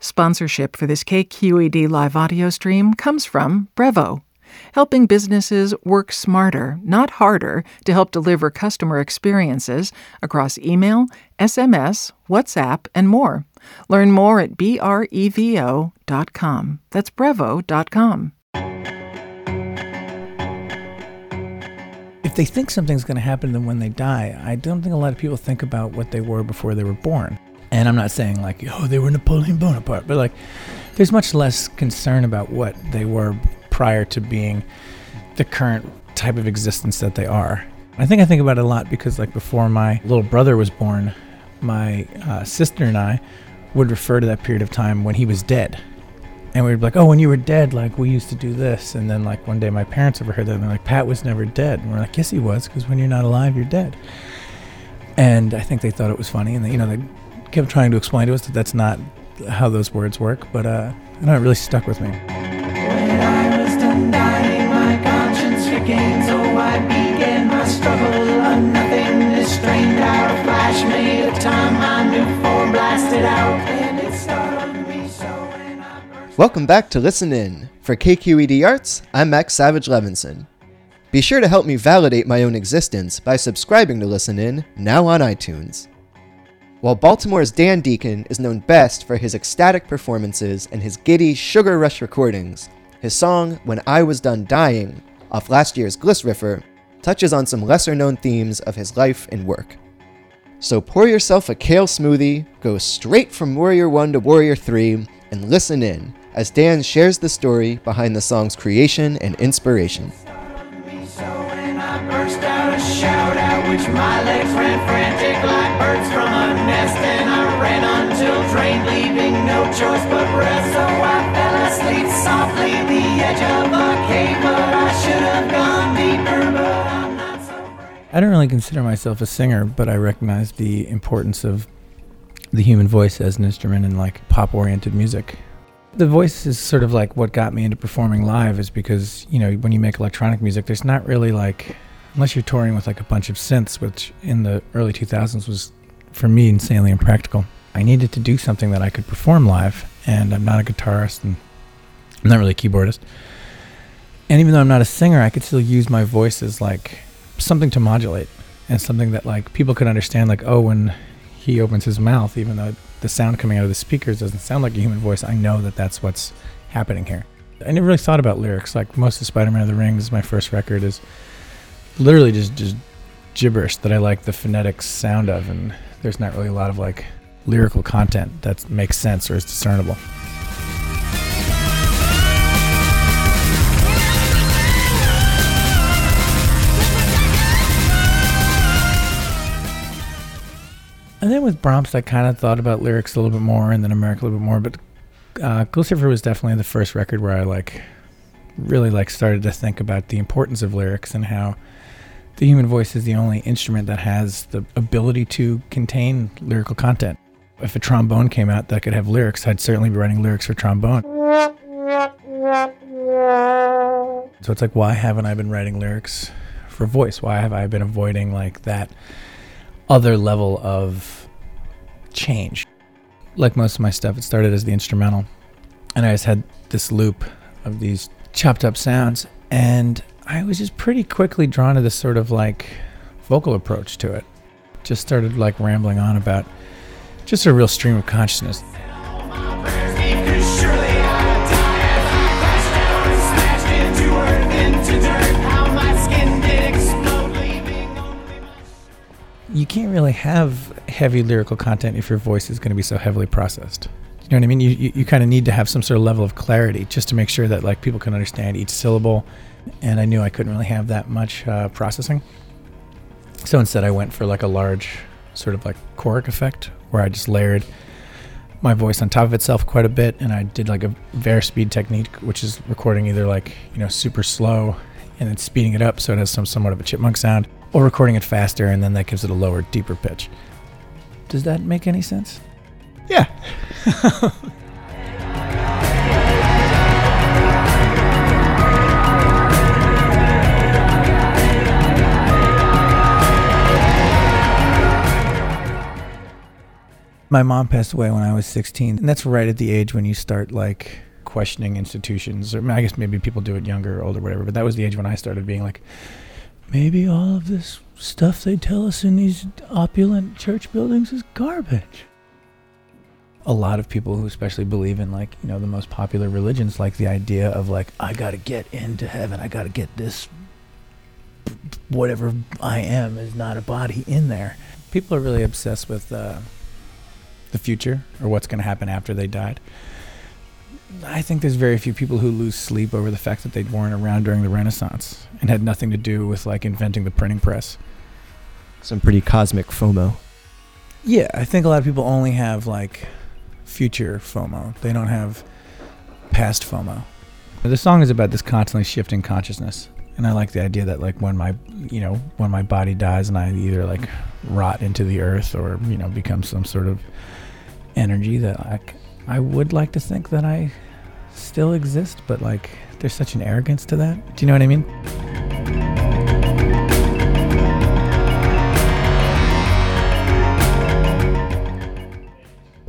Sponsorship for this KQED live audio stream comes from Brevo, helping businesses work smarter, not harder, to help deliver customer experiences across email, SMS, WhatsApp, and more. Learn more at brevo.com. That's brevo.com. If they think something's going to happen to them when they die, I don't think a lot of people think about what they were before they were born. And I'm not saying like, oh, they were Napoleon Bonaparte, but like, there's much less concern about what they were prior to being the current type of existence that they are. I think I think about it a lot because, like, before my little brother was born, my uh, sister and I would refer to that period of time when he was dead. And we'd be like, oh, when you were dead, like, we used to do this. And then, like, one day my parents overheard that and they're like, Pat was never dead. And we're like, yes, he was, because when you're not alive, you're dead. And I think they thought it was funny. And, they, you know, they kept trying to explain to us that that's not how those words work. But, uh, I know, it really stuck with me. When I was done dying, my conscience regained, so I began my struggle. A nothingness strained out a flash, made a time I knew for blasted out, and it startled me so. And I burst Welcome back to Listen In. For KQED Arts, I'm Max Savage Levinson. Be sure to help me validate my own existence by subscribing to Listen In, now on iTunes. While Baltimore's Dan Deacon is known best for his ecstatic performances and his giddy Sugar Rush recordings, his song When I Was Done Dying, off last year's Gliss Riffer, touches on some lesser known themes of his life and work. So pour yourself a kale smoothie, go straight from Warrior 1 to Warrior 3, and listen in as Dan shares the story behind the song's creation and inspiration. Shout at which my legs ran frantic like birds from a nest, and I ran until drained, leaving no choice but rest. So I fell asleep softly the edge of a cave, but I should have gone deeper, but I'm not so. I don't really consider myself a singer, but I recognize the importance of the human voice as an instrument in like pop oriented music. The voice is sort of like what got me into performing live is because, you know, when you make electronic music, there's not really like unless you're touring with like a bunch of synths, which in the early 2000s was for me insanely impractical. I needed to do something that I could perform live, and I'm not a guitarist and I'm not really a keyboardist. And even though I'm not a singer, I could still use my voice as like something to modulate and something that like people could understand like oh when he opens his mouth even though the sound coming out of the speakers doesn't sound like a human voice i know that that's what's happening here i never really thought about lyrics like most of Spiderman of the Rings my first record is literally just just gibberish that i like the phonetic sound of and there's not really a lot of like lyrical content that makes sense or is discernible And then with Bromst, I kind of thought about lyrics a little bit more, and then America a little bit more. But uh, Gliss Riffer was definitely the first record where I like really like started to think about the importance of lyrics and how the human voice is the only instrument that has the ability to contain lyrical content. If a trombone came out that could have lyrics, I'd certainly be writing lyrics for trombone. So it's like, why haven't I been writing lyrics for voice? Why have I been avoiding like that? other level of change. Like most of my stuff, it started as the instrumental, and I just had this loop of these chopped up sounds, and I was just pretty quickly drawn to this sort of like vocal approach to it. Just started like rambling on about just a real stream of consciousness. You can't really have heavy lyrical content if your voice is going to be so heavily processed. You know what I mean? You, you, you kind of need to have some sort of level of clarity just to make sure that like people can understand each syllable. And I knew I couldn't really have that much uh, processing. So instead, I went for like a large sort of like choric effect where I just layered my voice on top of itself quite a bit, and I did like a Varispeed technique, which is recording either like you know super slow and then speeding it up so it has some somewhat of a chipmunk sound, or recording it faster and then that gives it a lower, deeper pitch. Does that make any sense? Yeah. My mom passed away when I was 16, and that's right at the age when you start like questioning institutions. Or I, guess maybe people do it younger or older, whatever. But that was the age when I started being like, maybe all of this stuff they tell us in these opulent church buildings is garbage. A lot of people who especially believe in like, you know, the most popular religions like the idea of like I got to get into heaven. I got to get this whatever I am is not a body in there. People are really obsessed with uh, the future or what's going to happen after they died. I think there's very few people who lose sleep over the fact that they weren't around during the Renaissance and had nothing to do with like inventing the printing press. Some pretty cosmic FOMO. Yeah, I think a lot of people only have like future FOMO. They don't have past FOMO. The song is about this constantly shifting consciousness. And I like the idea that like when my you know, when my body dies and I either like rot into the earth or, you know, become some sort of energy that like I would like to think that I still exist, but like there's such an arrogance to that. Do you know what I mean?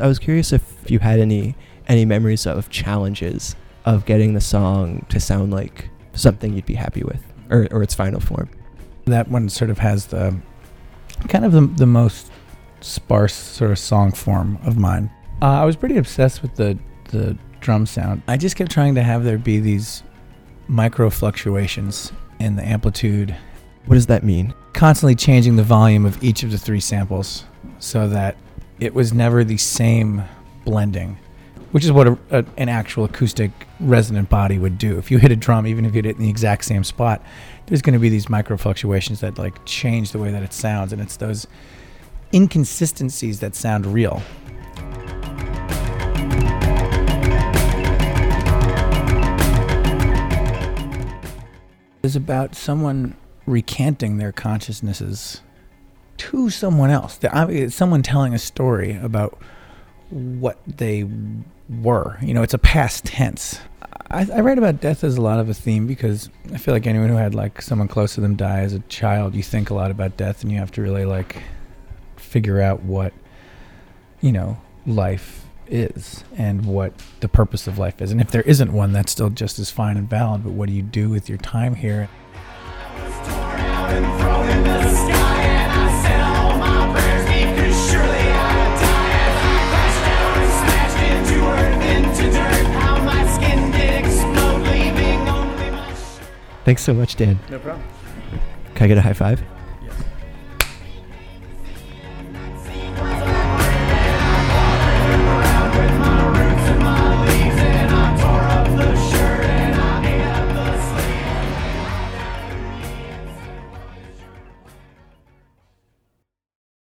I was curious if you had any any memories of challenges of getting the song to sound like something you'd be happy with, or or its final form. That one sort of has the kind of the, the most sparse sort of song form of mine. Uh, I was pretty obsessed with the the drum sound. I just kept trying to have there be these micro fluctuations in the amplitude, What does that mean? constantly changing the volume of each of the three samples so that it was never the same blending, which is what a, a, an actual acoustic resonant body would do. If you hit a drum, even if you hit it in the exact same spot, there's going to be these micro fluctuations that like change the way that it sounds, and it's those inconsistencies that sound real. is about someone recanting their consciousnesses to someone else. It's someone telling a story about what they were. You know, it's a past tense. I, I write about death as a lot of a theme because I feel like anyone who had like someone close to them die as a child, you think a lot about death and you have to really like figure out what, you know, life is and what the purpose of life is. And if there isn't one, that's still just as fine and valid. But what do you do with your time here? Thanks so much, Dan. No problem. Can I get a high five?